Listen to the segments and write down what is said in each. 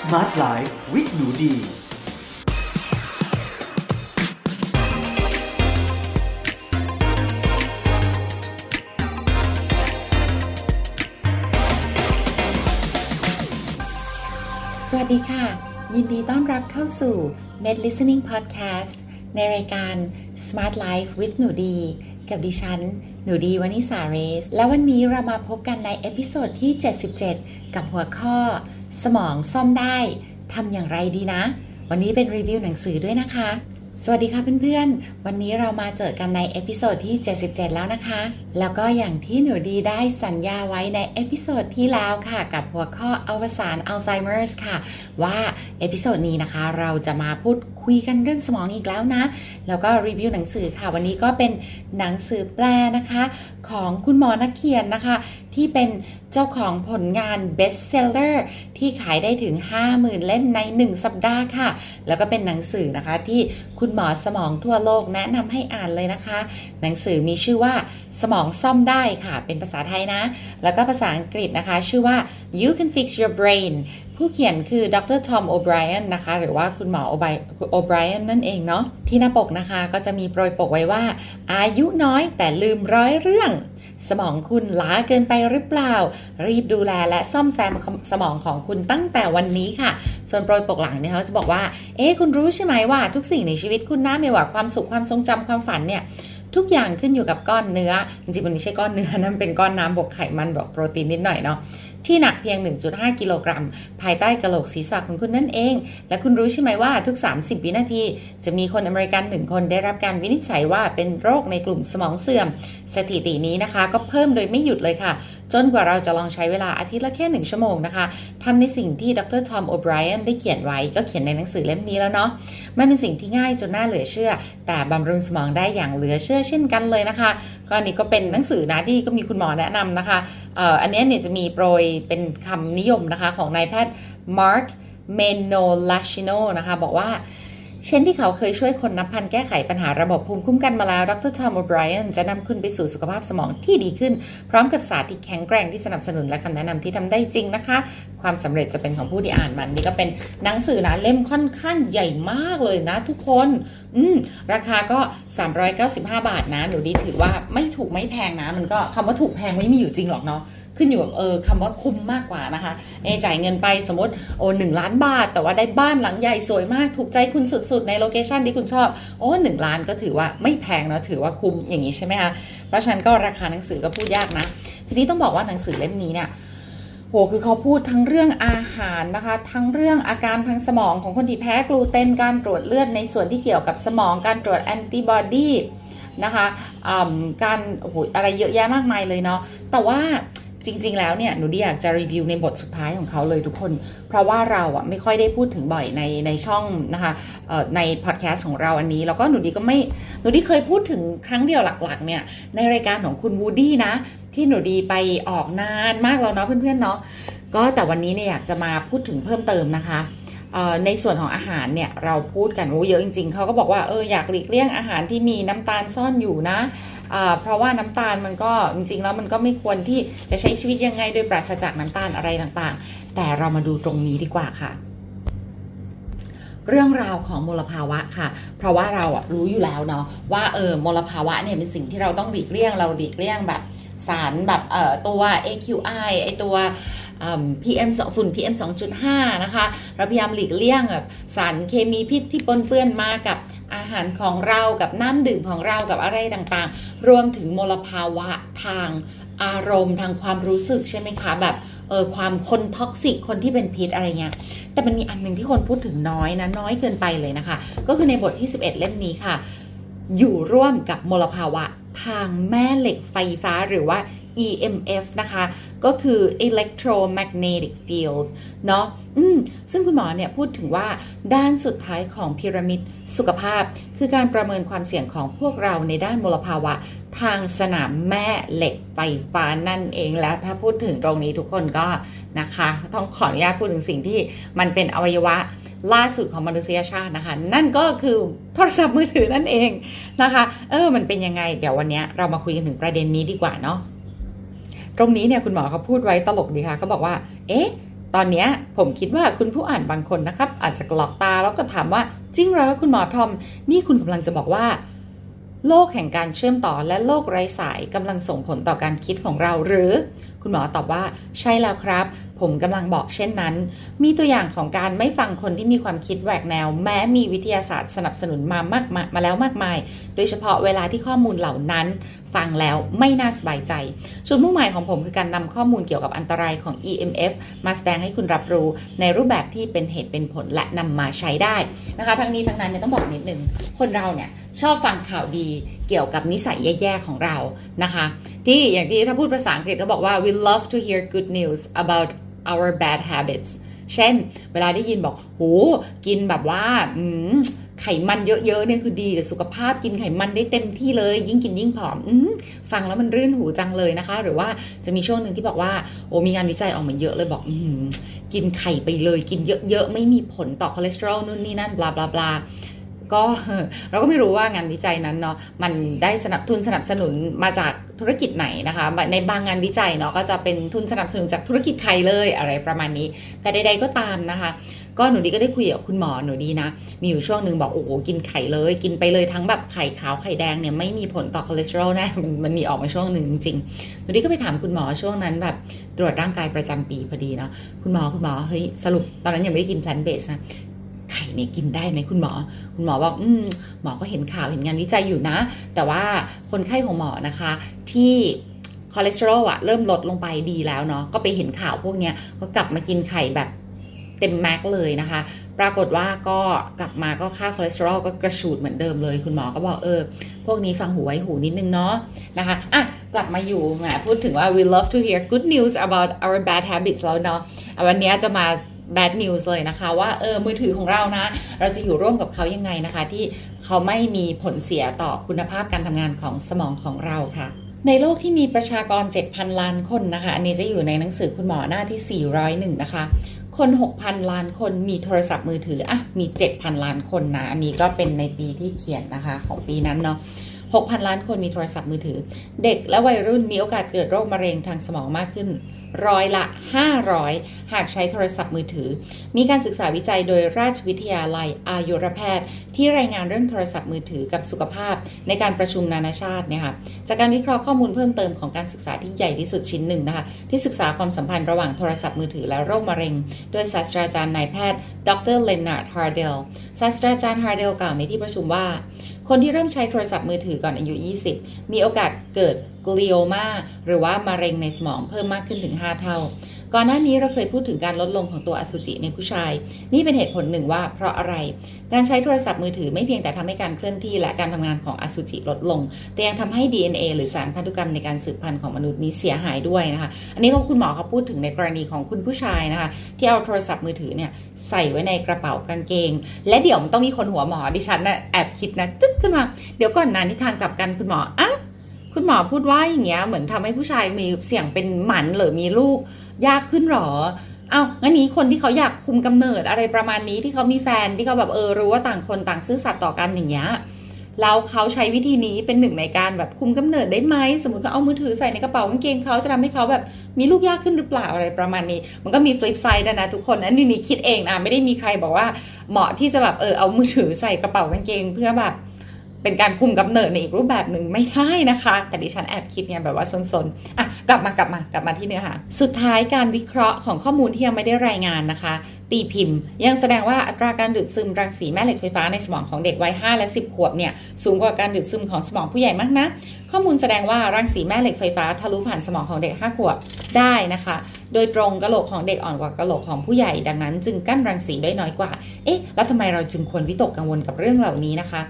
Smart Life with หนูดี สวัสดีค่ะ ยินดีต้อนรับเข้าสู่ Med Listening Podcast ในรายการ Smart Life with หนูดี กับดิฉัน หนูดีวนิษาเรซ และวันนี้เรามาพบกันใน episode ที่ 77 กับหัวข้อ สมองซ่อมได้ทำอย่างไรดีนะ วันนี้เป็นรีวิวหนังสือด้วยนะคะ สวัสดีค่ะเพื่อนๆ วันนี้เรามาเจอกันใน episode ที่ 77 แล้วนะคะแล้วก็อย่างที่หนูดีได้สัญญาไว้ใน episode ที่แล้วค่ะกับหัวข้ออวสานอัลไซเมอร์สค่ะ ว่า episode นี้นะคะ เราจะมาพูดคุยกันเรื่องสมองอีกแล้วนะ แล้วก็รีวิวหนังสือค่ะ วันนี้ก็เป็นหนังสือแปลนะคะ ของคุณหมอนักเขียนนะคะ ที่เป็นเจ้าของผลงาน best seller ที่ขายได้ถึง 50,000 เล่มใน 1 สัปดาห์ค่ะ แล้วก็เป็นหนังสือนะคะ ที่คุณหมอสมองทั่วโลกแนะนำให้อ่านเลยนะคะ หนังสือมีชื่อว่าสมองซ่อมได้ค่ะ เป็นภาษาไทยนะ แล้วก็ภาษาอังกฤษนะคะ ชื่อว่า you can fix your brain ผู้เขียนคือดรทอมโอไบรอันนะคะ หรือว่าคุณหมอโอไบรอันนั่นเองเนาะที่หน้าปกนะคะก็จะมีโปรยปกไว้ว่า อายุน้อยแต่ลืมร้อยเรื่อง สมองคุณล้าเกินไปหรือเปล่า รีบดูแลและซ่อมแซมสมองของคุณตั้งแต่วันนี้ค่ะ ส่วนโปรยปกหลังเนี่ยเขาจะบอกว่า เอ๊ะคุณรู้ใช่ไหมว่า ทุกสิ่งในชีวิตคุณนะไม่ว่าความสุขความทรงจำความฝันเนี่ย ทุกอย่างขึ้นอยู่กับก้อนเนื้อ จริงๆ มันไม่ใช่ก้อนเนื้อนั่นเป็นก้อนน้ำบวกไขมันบวกโปรตีนนิดหน่อยเนาะที่หนักเพียง 1.5 กิโลกรัม ภายใต้กระโหลกศีรษะของคุณนั่นเอง และคุณรู้ใช่ไหมว่าทุก 30 วินาที จะมีคนอเมริกันหนึ่งคนได้รับการวินิจฉัยว่าเป็นโรคในกลุ่มสมองเสื่อม สถิตินี้นะคะ ก็เพิ่มโดยไม่หยุดเลยค่ะ จนกว่าเราจะลองใช้เวลาอาทิตย์ละแค่หนึ่งชั่วโมงนะคะทำในสิ่งที่ดรทอมโอไบรอันได้เขียนไว้ก็เขียนในหนังสือเล่มนี้แล้วเนาะมันเป็นสิ่งที่ง่ายจนน่าเหลือเชื่อ แต่บำรุงสมองได้อย่างเหลือเชื่อเช่นกันเลยนะคะก็อันนี้ก็เป็นหนังสือนะที่ก็มีคุณหมอแนะนำนะคะเอ่ออันนี้เนี่ยจะมีโปรยเป็นคำนิยมนะคะของนายแพทย์มาร์คเมโนลาชิโนนะคะบอกว่า เช่นที่เขาเคยช่วยคนนับพันแก้ไขปัญหาระบบภูมิคุ้มกันมาแล้ว ดรทอมโอไบรอันจะนำคุณไปสู่สุขภาพสมองที่ดีขึ้น พร้อมกับศาสตร์ที่แข็งแกร่งที่สนับสนุนและคำแนะนำที่ทำได้จริงนะคะ ความสำเร็จจะเป็นของผู้ที่อ่านมัน นี่ก็เป็นหนังสือนะเล่มค่อนข้างใหญ่มากเลยนะทุกคน อืมราคาก็ 395 บาทนะหนูดีถือว่าไม่ถูกไม่แพงนะ มันก็คำว่าถูกแพงไม่มีอยู่จริงหรอกเนาะขึ้นอยู่กับเออคำว่าคุ้มมากกว่านะคะเอจ่ายเงินไปสมมติโอ้หนึ่งล้านบาท แต่ว่าได้บ้านหลังใหญ่สวยมากถูกใจคุณสุดๆในโลเคชันที่คุณชอบ โอ้หนึ่งล้านก็ถือว่าไม่แพงเนาะถือว่าคุ้มอย่างนี้ใช่ไหมคะเพราะฉะนั้นก็ราคาหนังสือก็พูดยากนะ ทีนี้ต้องบอกว่าหนังสือเล่มนี้เนี่ยโหคือเขาพูดทั้งเรื่องอาหารนะคะ ทั้งเรื่องอาการทางสมองของคนที่แพ้กลูเตนการตรวจเลือดในส่วนที่เกี่ยวกับสมองการตรวจแอนติบอดีนะคะการโอ้โหอะไรเยอะแยะมากมายเลยเนาะแต่ว่า ริง ๆ แล้วเนี่ยหนูดีอยากจะรีวิวในบทสุดท้ายของเขาเลยทุกคน เพราะว่าเราอะไม่ค่อยได้พูดถึงบ่อยในในช่องนะคะในพอดแคสต์ของเราอันนี้ แล้วก็หนูดีก็ไม่หนูดีเคยพูดถึงครั้งเดียวหลักๆ เนี่ยในรายการของคุณวูดี้นะ ที่หนูดีไปออกนานมากแล้วเนาะเพื่อนๆเนาะก็แต่วันนี้เนี่ยอยากจะมาพูดถึงเพิ่มเติมนะคะในส่วนของอาหารเนี่ยเราพูดกันโอ้เยอะจริง ๆเขาก็บอกว่าเอออยากหลีกเลี่ยงอาหารที่มีน้ำตาลซ่อนอยู่นะ เพราะว่าน้ำตาลมันก็จริงๆแล้วมันก็ไม่ควรที่จะใช้ชีวิตยังไงโดยปราศจากน้ำตาลอะไรต่างๆ แต่เรามาดูตรงนี้ดีกว่าค่ะเรื่องราวของมลภาวะค่ะ เพราะว่าเราอะรู้อยู่แล้วเนาะว่าเออมลภาวะเนี่ยเป็นสิ่งที่เราต้องหลีกเลี่ยง เราหลีกเลี่ยงแบบสารแบบเอ่อตัว AQI ไอตัว PM ฝุ่น PM 2.5 นะคะ เราพยายามหลีกเลี่ยงแบบสารเคมีพิษที่ปนเปื้อนมากับอาหารของเรากับน้ำดื่มของเรากับอะไรต่างๆ รวมถึงมลภาวะทางอารมณ์ทางความรู้สึกใช่ไหมคะแบบเออความคนท็อกซิกคนที่เป็นพิษอะไรเงี้ยแต่มันมีอันหนึ่งที่คนพูดถึงน้อยนะน้อยเกินไปเลยนะคะ ก็คือในบทที่ 11 เล่มนี้ค่ะ อยู่ร่วมกับมลภาวะทางแม่เหล็กไฟฟ้าหรือว่า EMF นะคะ ก็คือ electromagnetic field เนาะซึ่งคุณหมอเนี่ยพูดถึงว่าด้านสุดท้ายของพีระมิดสุขภาพ คือการประเมินความเสี่ยงของพวกเราในด้านมลภาวะ ทางสนามแม่เหล็กไฟฟ้านั่นเองแล้วถ้าพูดถึงตรงนี้ทุกคนก็นะคะ ต้องขออนุญาตพูดถึงสิ่งที่มันเป็นอวัยวะล่าสุดของมนุษยชาตินะคะ นั่นก็คือโทรศัพท์มือถือนั่นเองนะคะ เออ มันเป็นยังไง เดี๋ยววันนี้เรามาคุยกันถึงประเด็นนี้ดีกว่าเนาะ ตรงนี้เนี่ยคุณหมอเขาพูดไว้ตลกดีค่ะเขาบอกว่า เอ๊ะ ตอนนี้ผมคิดว่าคุณผู้อ่านบางคนนะครับ อาจจะกลอกตาแล้วก็ถามว่าจริงเหรอคุณหมอทอม นี่คุณกำลังจะบอกว่า โลกแห่งการเชื่อมต่อและโลกไร้สายกำลังส่งผลต่อการคิดของเราหรือคุณหมอตอบว่าใช่แล้วครับ ผมกำลังบอกเช่นนั้น มีตัวอย่างของการไม่ฟังคนที่มีความคิดแหวกแนว แม้มีวิทยาศาสตร์สนับสนุนมามากมามาแล้วมากมาย โดยเฉพาะเวลาที่ข้อมูลเหล่านั้น ฟังแล้วไม่น่าสบายใจ จุดมุ่งหมายของผมคือการนำข้อมูลเกี่ยวกับอันตรายของ EMF มาแสดงให้คุณรับรู้ในรูปแบบที่เป็นเหตุเป็นผลและนำมาใช้ได้นะคะ ทั้งนี้ทั้งนั้นเนี่ยต้องบอกนิดนึงคนเราเนี่ยชอบฟังข่าวดี เกี่ยวกับนิสัยแย่ๆของเรานะคะ ที่อย่างที่ถ้าพูดภาษาอังกฤษเขาบอกว่า we love to hear good news about our bad habits เช่น เวลาได้ยินบอกโหกินแบบว่าไขมันเยอะๆเนี่ยคือดีกับสุขภาพกินไขมันได้เต็มที่เลย ยิ่งกินยิ่งผอมอฟังแล้วมันรื่นหูจังเลยนะคะ หรือว่าจะมีช่วงหนึ่งที่บอกว่าโอ้มีงานวิจัยออกมาเยอะเลยบอกอกินไข่ไปเลย กินเยอะๆไม่มีผลต่อคอเลสเตอรอลนู่นนี่นั่น blah blah blah ก็เราก็ไม่รู้ว่างานวิจัยนั้นเนาะมันได้สนับทุนสนับสนุนมาจากธุรกิจไหนนะคะ ในบางงานวิจัยเนาะก็จะเป็นทุนสนับสนุนจากธุรกิจใครเลยอะไรประมาณนี้ แต่ใด ๆก็ตามนะคะ ก็หนูดีก็ได้คุยกับคุณหมอหนูดีนะ มีอยู่ช่วงหนึ่งบอกโอ้โหกินไข่เลย กินไปเลยทั้งแบบไข่ขาวไข่แดงเนี่ยไม่มีผลต่อคอเลสเตอรอลนะมันมันมีออกมาช่วงหนึ่งจริงๆหนูดีก็ไปถามคุณหมอช่วงนั้นแบบตรวจร่างกายประจำปีพอดีเนาะคุณหมอคุณหมอเฮ้ยสรุปตอนนั้นยังไม่ได้กิน plant-based นะ ไข่เนี่ยกินได้ไหมคุณหมอ คุณหมอบอกอืมหมอก็เห็นข่าวเห็นงานวิจัยอยู่นะ แต่ว่าคนไข้ของหมอนะคะ ที่คอเลสเตอรอลอะเริ่มลดลงไปดีแล้วเนาะก็ไปเห็นข่าวพวกเนี้ยก็กลับมากินไข่แบบเต็ม max เลยนะคะ ปรากฏว่าก็กลับมาก็ค่าคอเลสเตอรอลก็กระฉูดเหมือนเดิมเลย คุณหมอก็บอกเออ พวกนี้ฟังหูไว้หูนิดนึงเนาะนะคะอะกลับมาอยู่แหมพูดถึงว่า we love to hear good news about our bad habits แล้วเนาะวันนี้จะมา bad news เลยนะคะ ว่าเออมือถือของเรานะ เราจะอยู่ร่วมกับเขายังไงนะคะ ที่เขาไม่มีผลเสียต่อคุณภาพการทำงานของสมองของเราค่ะในโลกที่มีประชากร 7,000 ล้านคนนะคะ อันนี้จะอยู่ในหนังสือคุณหมอหน้าที่ 401 นะคะ คน 6,000 ล้านคนมีโทรศัพท์มือถือ อะ มี 7,000 ล้านคนนะ อันนี้ก็เป็นในปีที่เขียนนะคะ ของปีนั้นเนาะ 6,000 ล้านคนมีโทรศัพท์มือถือ เด็กและวัยรุ่นมีโอกาสเกิดโรคมะเร็งทางสมองมากขึ้น ร้อยละ 500 หากใช้โทรศัพท์มือถือ มีการศึกษาวิจัยโดยราชวิทยาลัยอายุรแพทย์ ที่รายงานเรื่องโทรศัพท์มือถือกับสุขภาพในการประชุมนานาชาติเนี่ยค่ะจากการวิเคราะห์ข้อมูลเพิ่มเติมของการศึกษาที่ใหญ่ที่สุดชิ้นหนึ่งนะคะที่ศึกษาความสัมพันธ์ระหว่างโทรศัพท์มือถือและโรคมะเร็ง โดยศาสตราจารย์นายแพทย์ ดรเลนนาร์ดฮาร์เดลศาสตราจารย์ฮาร์เดลกล่าวในที่ประชุมว่า คนที่เริ่มใช้โทรศัพท์มือถือก่อนอายุ 20 มีโอกาสเกิด glioma หรือว่ามะเร็งในสมองเพิ่มมากขึ้นถึง 5 เท่า ก่อนหน้านี้เราเคยพูดถึงการลดลงของตัวอสุจิในผู้ชาย นี่เป็นเหตุผลหนึ่งว่าเพราะอะไร การใช้โทรศัพท์มือถือไม่เพียงแต่ทำให้การเคลื่อนที่และการทำงานของอสุจิลดลง แต่ยังทำให้ DNA หรือสารพันธุกรรมในการสืบพันธุ์ของมนุษย์นี้เสียหายด้วยนะคะ อันนี้ก็คุณหมอเขาพูดถึงในกรณีของคุณผู้ชายนะคะ ที่เอาโทรศัพท์มือถือเนี่ยใส่ไว้ในกระเป๋ากางเกง และเดี๋ยวมันต้องมีคนหัวหมอดิฉันนะแอบคิดนะตึ๊กขึ้นมาเดี๋ยวก่อนนะนี่ทางกลับกันคุณหมออะ คุณหมอพูดว่าอย่างเงี้ยเหมือนทำให้ผู้ชายมีเสี่ยงเป็นหมันหรือมีลูกยากขึ้นหรอเอางั้นนี้คนที่เขาอยากคุมกำเนิดอะไรประมาณนี้ที่เขามีแฟนที่เขาแบบเออรู้ว่าต่างคนต่างซื่อสัตย์ต่อกันอย่างเงี้ยแล้วเขาใช้วิธีนี้เป็นหนึ่งในการแบบคุมกำเนิดได้ไหมสมมติเขาเอามือถือใส่ในกระเป๋ากางเกงเขาจะทำให้เขาแบบมีลูกยากขึ้นหรือเปล่าอะไรประมาณนี้ มันก็มีฟลิปไซด์นะทุกคนอันนี้นี่คิดเองนะไม่ได้มีใครบอกว่าเหมาะที่จะแบบเออเอามือถือใส่กระเป๋ากางเกงเพื่อแบบ เป็นการคุมกำเนิดในอีกรูปแบบหนึ่งไม่ได้นะคะ แต่ดิฉันแอบคิดเนี่ยแบบว่าซนๆอะกลับมากลับมากลับมาที่เนื้อหาสุดท้ายการวิเคราะห์ของข้อมูลที่ยังไม่ได้รายงานนะคะ ตีพิมพ์ ยังแสดงว่าอัตราการดูดซึมรังสีแม่เหล็กไฟฟ้าในสมองของเด็กวัย5และ 10 ขวบเนี่ยสูงกว่าการดูดซึมของสมองผู้ใหญ่มากนะ ข้อมูลแสดงว่ารังสีแม่เหล็กไฟฟ้าทะลุผ่านสมองของเด็ก 5 ขวบได้นะคะ โดยตรงกระโหลกของเด็กอ่อนกว่ากระโหลกของผู้ใหญ่ ดังนั้น จึงกั้นรังสีได้น้อยกว่า เอ๊ะ แล้วทำไมเราจึงควรวิตกกังวลกับเรื่องเหล่านี้นะคะ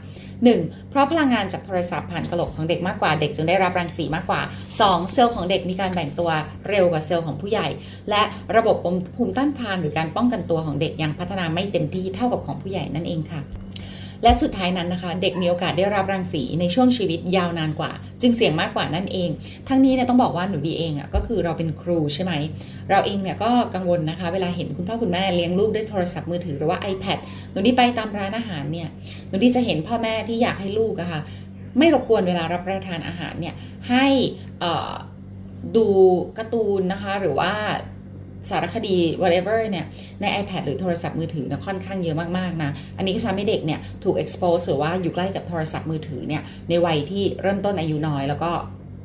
1. เพราะพลังงานจากโทรศัพท์ผ่านกระโหลกของเด็กมากกว่า เด็กจึงได้รับรังสีมากกว่า 2. เซลล์ของเด็กมีการแบ่งตัวเร็วกว่าเซลล์ของผู้ใหญ่ และระบบภูมิต้านทานหรือการป้องกันตัวของเด็กยังพัฒนาไม่เต็มที่เท่ากับของผู้ใหญ่นั่นเองค่ะ และสุดท้ายนั้นนะคะ เด็กมีโอกาสได้รับรังสีในช่วงชีวิตยาวนานกว่า จึงเสี่ยงมากกว่านั่นเอง ทั้งนี้เนี่ยต้องบอกว่าหนูดีเองอะก็คือเราเป็นครูใช่ไหม เราเองเนี่ยก็กังวลนะคะ เวลาเห็นคุณพ่อคุณแม่เลี้ยงลูกด้วยโทรศัพท์มือถือหรือว่า iPad หนูดีไปตามร้านอาหารเนี่ยหนูดีจะเห็นพ่อแม่ที่อยากให้ลูกอะคะ่ะไม่รบกวนเวลารับประทานอาหารเนี่ยให้ดูการ์ตูนนะคะหรือว่า สารคดี whatever เนี่ย ใน iPad หรือโทรศัพท์มือถือนะค่อนข้างเยอะมากๆนะ อันนี้ก็ทำให้เด็กเนี่ย ถูก expose หรือว่าอยู่ใกล้กับโทรศัพท์มือถือเนี่ย ในวัยที่เริ่มต้นอายุน้อยแล้วก็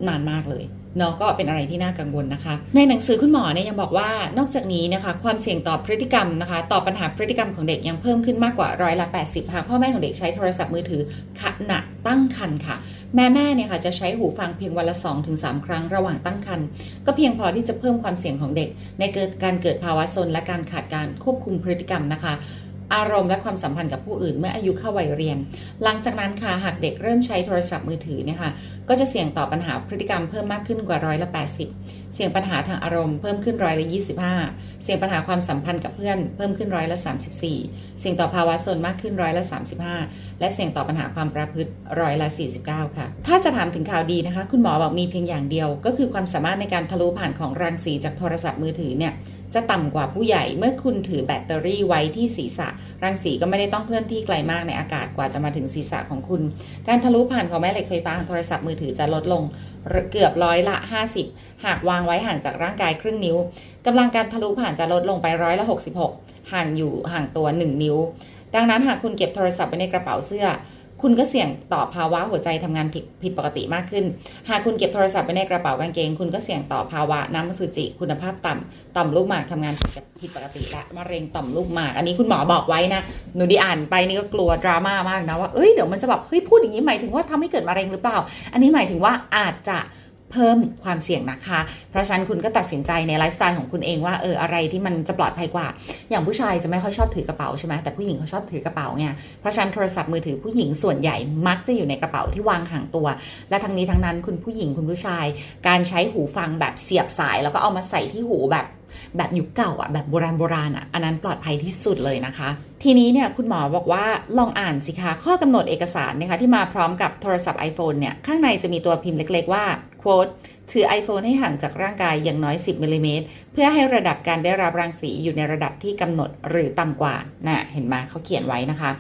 นานมากเลย เนาะก็เป็นอะไรที่น่ากังวลนะคะ ในหนังสือคุณหมอเนี่ยยังบอกว่านอกจากนี้นะคะความเสี่ยงต่อพฤติกรรมนะคะ ต่อปัญหาพฤติกรรมของเด็กยังเพิ่มขึ้นมากกว่าร้อยละ80หากพ่อแม่ของเด็กใช้โทรศัพท์มือถือขณะตั้งครรภ์ค่ะ แม่แม่เนี่ยค่ะจะใช้หูฟังเพียงวันละ 2-3 ครั้งระหว่างตั้งครรภ์ก็เพียงพอที่จะเพิ่มความเสี่ยงของเด็ก ในเกิดการเกิดภาวะซนและการขาดการควบคุมพฤติกรรมนะคะ อารมณ์และความสัมพันธ์กับผู้อื่นเมื่ออายุเข้าวัยเรียน หลังจากนั้นค่ะหากเด็กเริ่มใช้โทรศัพท์มือถือเนี่ยค่ะก็จะเสี่ยงต่อปัญหาพฤติกรรมเพิ่มมากขึ้นกว่าร้อยละ80 เสี่ยงปัญหาทางอารมณ์เพิ่มขึ้นร้อยละ25 เสี่ยงปัญหาความสัมพันธ์กับเพื่อนเพิ่มขึ้นร้อยละ34 เสี่ยงต่อภาวะโซนมากขึ้นร้อยละ35 และเสี่ยงต่อปัญหาความประพฤติร้อยละ49 ค่ะ ถ้าจะถามถึงข่าวดีนะคะ คุณหมอบอกมีเพียงอย่างเดียว ก็คือความสามารถในการทะลุผ่านของรังสีจากโทรศัพท์มือถือเนี่ยจะต่ำกว่าผู้ใหญ่เมื่อคุณถือแบตเตอรี่ไว้ที่ศีรษะ รังสีก็ไม่ได้ต้องเคลื่อนที่ไกลมากในอากาศกว่าจะมาถึงศีรษะของคุณ การทะลุผ่านของแม่เหล็กไฟฟ้าของโทรศัพท์มือถือจะลดลงเกือบร้อยละ 50 หากวางไว้ห่างจากร่างกายครึ่งนิ้วกำลังการทะลุผ่านจะลดลงไปร้อยละ 66 ห่างอยู่ห่างตัว 1 นิ้ว ดังนั้นหากคุณเก็บโทรศัพท์ไว้ในกระเป๋าเสื้อ คุณก็เสี่ยงต่อภาวะหัวใจทำงานผิดผิดปกติมากขึ้น หากคุณเก็บโทรศัพท์ไว้ในกระเป๋ากางเกง คุณก็เสี่ยงต่อภาวะน้ำมันสุจิ คุณภาพต่ำต่อมลูกหมากทำงานผิดปกติและมะเร็งต่อมลูกหมาก อันนี้คุณหมอบอกไว้นะ หนูดีอ่านไปนี่ก็กลัวดราม่ามากนะว่า เอ้ยเดี๋ยวมันจะแบบเฮ้ยพูดอย่างนี้หมายถึงว่าทำให้เกิดมะเร็งหรือเปล่า อันนี้หมายถึงว่าอาจจะ เพิ่มความเสี่ยงนะคะ เพราะฉะนั้นคุณก็ตัดสินใจในไลฟ์สไตล์ของคุณเองว่าเอออะไรที่มันจะปลอดภัยกว่า อย่างผู้ชายจะไม่ค่อยชอบถือกระเป๋าใช่ไหมแต่ผู้หญิงเขาชอบถือกระเป๋าไงเพราะฉะนั้นโทรศัพท์มือถือผู้หญิงส่วนใหญ่มักจะอยู่ในกระเป๋าที่วางห่างตัว และทั้งนี้ทั้งนั้นคุณผู้หญิงคุณผู้ชาย การใช้หูฟังแบบเสียบสาย แล้วก็เอามาใส่ที่หูแบบ แบบยุคเก่าอะแบบโบราณโบราณอะอันนั้นปลอดภัยที่สุดเลยนะคะ ทีนี้เนี่ยคุณหมอบอกว่าลองอ่านสิคะข้อกำหนดเอกสารนะคะที่มาพร้อมกับโทรศัพท์ iPhone เนี่ยข้างในจะมีตัวพิมพ์เล็ก ๆ ว่า quote ถือ iPhone ให้ห่างจากร่างกายอย่างน้อย 10มิลลิเมตรเพื่อให้ระดับการได้รับรังสีอยู่ในระดับที่กำหนดหรือต่ำกว่านะเห็นไหมเขาเขียนไว้นะคะ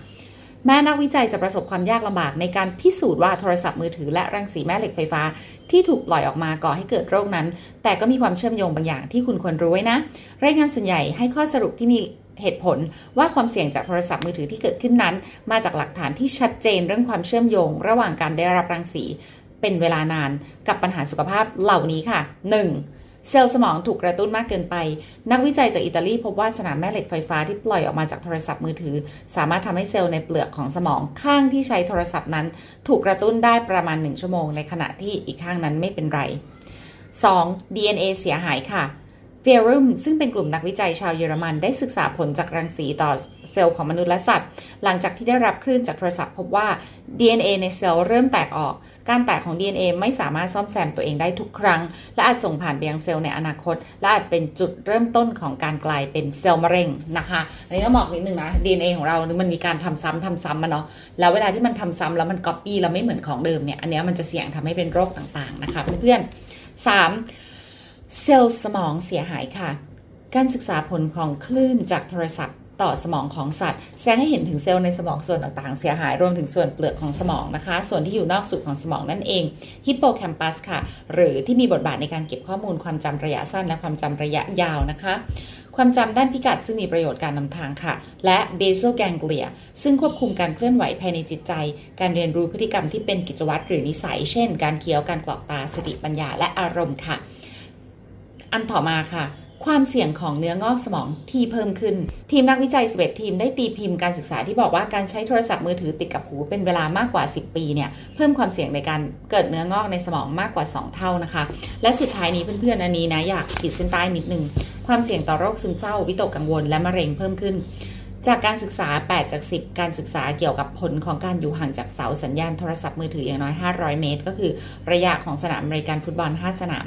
แม้นักวิจัยจะประสบความยากลำบากในการพิสูจน์ว่าโทรศัพท์มือถือและรังสีแม่เหล็กไฟฟ้า ที่ถูกปล่อยออกมาก่อให้เกิดโรคนั้น แต่ก็มีความเชื่อมโยงบางอย่างที่คุณควรรู้ไว้นะ รายงานส่วนใหญ่ให้ข้อสรุปที่มีเหตุผลว่าความเสี่ยงจากโทรศัพท์มือถือที่เกิดขึ้นนั้น มาจากหลักฐานที่ชัดเจนเรื่องความเชื่อมโยง ระหว่างการได้รับรังสีเป็นเวลานานกับปัญหาสุขภาพเหล่านี้ค่ะ 1. เซลล์สมองถูกกระตุ้นมากเกินไป นักวิจัยจากอิตาลีพบว่าสนามแม่เหล็กไฟฟ้าที่ปล่อยออกมาจากโทรศัพท์มือถือ สามารถทำให้เซลล์ในเปลือกของสมองข้างที่ใช้โทรศัพท์นั้น ถูกกระตุ้นได้ประมาณ 1 ชั่วโมง ในขณะที่อีกข้างนั้นไม่เป็นไร 2. DNA เสียหายค่ะ Verum ซึ่งเป็นกลุ่มนักวิจัยชาวเยอรมันได้ศึกษาผลจากรังสีต่อเซลล์ของมนุษย์และสัตว์ หลังจากที่ได้รับคลื่นจากโทรศัพท์พบว่า DNA ในเซลล์เริ่มแตกออก การแตกของ DNA ไม่สามารถซ่อมแซมตัวเองได้ทุกครั้ง และอาจส่งผ่านไปยังเซลล์ในอนาคต และอาจเป็นจุดเริ่มต้นของการกลายเป็นเซลล์มะเร็งนะคะ อันนี้ต้องบอกนิดนึงนะ DNA ของเรามันมีการทำซ้ำทำซ้ำมาเนาะ แล้วเวลาที่มันทำซ้ำแล้วมันก๊อปปี้แล้วไม่เหมือนของเดิมเนี่ย อันนี้มันจะเสี่ยงทำให้เป็นโรคต่างๆนะคะเพื่อนๆ 3. เซลล์สมองเสียหายค่ะ การศึกษาผลของคลื่นจากโทรศัพท์ ต่อสมองของสัตว์ แสดงให้เห็นถึงเซลล์ในสมองส่วนต่างๆ เสียหายรวมถึงส่วนเปลือกของสมองนะคะ ส่วนที่อยู่นอกสุดของสมองนั่นเองฮิปโปแคมปัสค่ะ หรือที่มีบทบาทในการเก็บข้อมูลความจำระยะสั้นและความจำระยะยาวนะคะ ความจำด้านพิกัดซึ่งมีประโยชน์การนำทางค่ะ และ basal ganglia ซึ่งควบคุมการเคลื่อนไหวภายในจิตใจ การเรียนรู้พฤติกรรมที่เป็นกิจวัตรหรือนิสัย เช่น การเคี้ยวการกรอกตาสติปัญญาและอารมณ์ค่ะ อันต่อมาค่ะ ความเสี่ยงของเนื้องอกสมองที่เพิ่มขึ้น ทีมนักวิจัย 11 ทีมได้ตีพิมพ์การศึกษาที่บอกว่าการใช้โทรศัพท์มือถือติดกับหูเป็นเวลามากกว่า 10 ปีเนี่ยเพิ่มความเสี่ยงในการเกิดเนื้องอกในสมองมากกว่า 2 เท่านะคะ และสุดท้ายนี้เพื่อนๆอันนี้นะอยากขีดเส้นใต้นิดนึงความเสี่ยงต่อโรคซึมเศร้าวิตกกังวลและมะเร็งเพิ่มขึ้น จากการศึกษา 8 จาก 10 การศึกษาเกี่ยวกับผลของการอยู่ห่างจากเสาสัญญาณโทรศัพท์มือถืออย่างน้อย 500 เมตร ก็คือระยะของสนามอเมริกันฟุตบอล 5 สนาม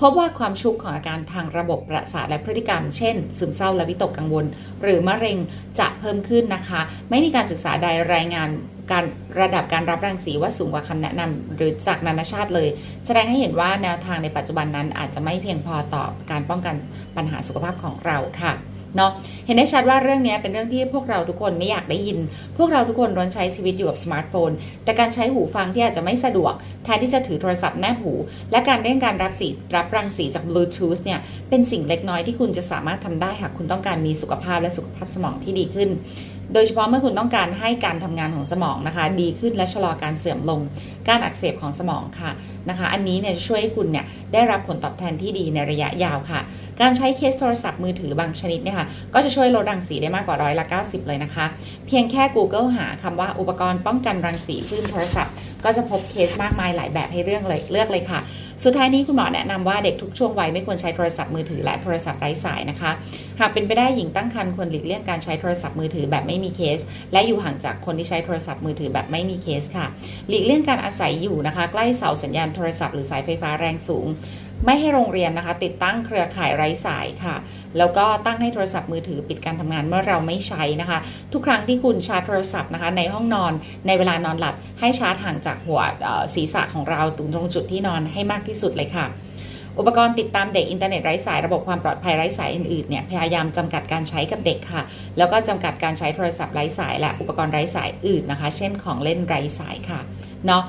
พบว่าความชุกของอาการทางระบบประสาทและพฤติกรรม เช่น ซึมเศร้าและวิตกกังวล หรือมะเร็งจะเพิ่มขึ้นนะคะ ไม่มีการศึกษาใดรายงานการระดับการรับรังสีว่าสูงกว่าคำแนะนำหรือจากนานาชาติเลย แสดงให้เห็นว่าแนวทางในปัจจุบันนั้นอาจจะไม่เพียงพอต่อการป้องกันปัญหาสุขภาพของเราค่ะ เนาะเห็นได้ชัดว่าเรื่องนี้เป็นเรื่องที่พวกเราทุกคนไม่อยากได้ยิน พวกเราทุกคนร้อนใช้ชีวิตอยู่กับสมาร์ทโฟน แต่การใช้หูฟังที่อาจจะไม่สะดวกแทนที่จะถือโทรศัพท์แนบหู และการเล่นการรับสีรับรังสีจากบลูทูธเนี่ยเป็นสิ่งเล็กน้อยที่คุณจะสามารถทำได้หากคุณต้องการมีสุขภาพและสุขภาพสมองที่ดีขึ้น โดยเฉพาะเมื่อคุณต้องการให้การทำงานของสมองนะคะ ดีขึ้นและชะลอการเสื่อมลง การอักเสบของสมองค่ะนะคะ อันนี้เนี่ยจะช่วยให้คุณเนี่ยได้รับผลตอบแทนที่ดีในระยะยาวค่ะ การใช้เคสโทรศัพท์มือถือบางชนิดเนี่ยค่ะก็จะช่วยลดรังสีได้มากกว่าร้อยละ 90 เลยนะคะ เพียงแค่ Google หาคำว่าอุปกรณ์ป้องกันรังสีคลื่นโทรศัพท์ ก็จะพบเคสมากมายหลายแบบให้เลือกเลยเลือกเลยค่ะ สุดท้ายนี้คุณหมอแนะนำว่าเด็กทุกช่วงวัยไม่ควรใช้โทรศัพท์มือถือและโทรศัพท์ไร้สายนะคะ หากเป็นไปได้หญิงตั้งครรภ์ควรหลีกเลี่ยงการใช้โทรศัพท์มือถือแบบไม่มีเคส และอยู่ห่างจากคนที่ใช้โทรศัพท์มือถือแบบไม่มีเคสค่ะ หลีกเลี่ยงการอาศัยอยู่นะคะ ใกล้เสาสัญญาณโทรศัพท์หรือสายไฟฟ้าแรงสูง ไม่ให้โรงเรียนนะคะ ติดตั้งเครือข่ายไร้สายค่ะ แล้วก็ตั้งให้โทรศัพท์มือถือปิดการทำงานเมื่อเราไม่ใช้นะคะ ทุกครั้งที่คุณชาร์จโทรศัพท์นะคะ ในห้องนอนในเวลานอนหลับ ให้ชาร์จห่างจากหัวศีรษะของเราตรงจุดที่นอนให้มากที่สุดเลยค่ะอุปกรณ์ติดตามเด็กอินเทอร์เน็ตไร้สายระบบความปลอดภัยไร้สายอื่นๆเนี่ยพยายามจำกัดการใช้กับเด็กค่ะ แล้วก็จำกัดการใช้โทรศัพท์ไร้สายและอุปกรณ์ไร้สายอื่นนะคะ เช่นของเล่นไร้สายค่ะเนาะ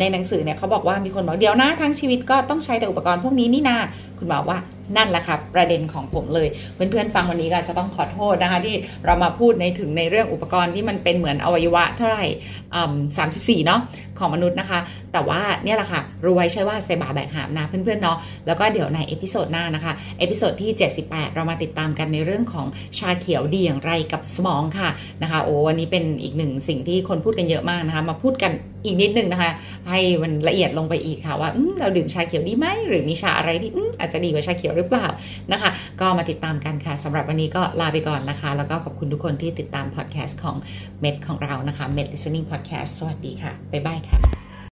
ในหนังสือเนี่ยเขาบอกว่ามีคนบอกเดี๋ยวนะทั้งชีวิตก็ต้องใช้แต่อุปกรณ์พวกนี้นี่นาคุณบอกว่านั่นแหละครับประเด็นของผมเลย เพื่อนๆฟังวันนี้ก็จะต้องขอโทษนะคะ ที่เรามาพูดในถึงในเรื่องอุปกรณ์ที่มันเป็นเหมือนอวัยวะเท่าไหร่สามสิบสี่เนาะของมนุษย์นะคะ แต่ว่าเนี่ยแหละค่ะรู้ไว้ใช่ว่าใส่บ่าแบกหามนะเพื่อนๆเนาะแล้วก็เดี๋ยวใน episode หน้านะคะ episode ที่ 78 เรามาติดตามกันในเรื่องของชาเขียวดีอย่างไรกับสมองค่ะนะคะโอ้วันนี้เป็นอีกหนึ่งสิ่งที่คนพูดกันเยอะมากนะคะ มาพูดกัน อีกนิดนึงนะคะ ให้มันละเอียดลงไปอีกค่ะว่าเราดื่มชาเขียวดีไหมหรือมีชาอะไรที่อาจจะดีกว่าชาเขียวหรือเปล่านะคะ ก็มาติดตามกันค่ะสำหรับวันนี้ก็ลาไปก่อนนะคะ แล้วก็ขอบคุณทุกคนที่ติดตามพอดแคสต์ของเม็ดของเรานะคะเม็ด Listening Podcast สวัสดีค่ะ บ๊ายบายค่ะ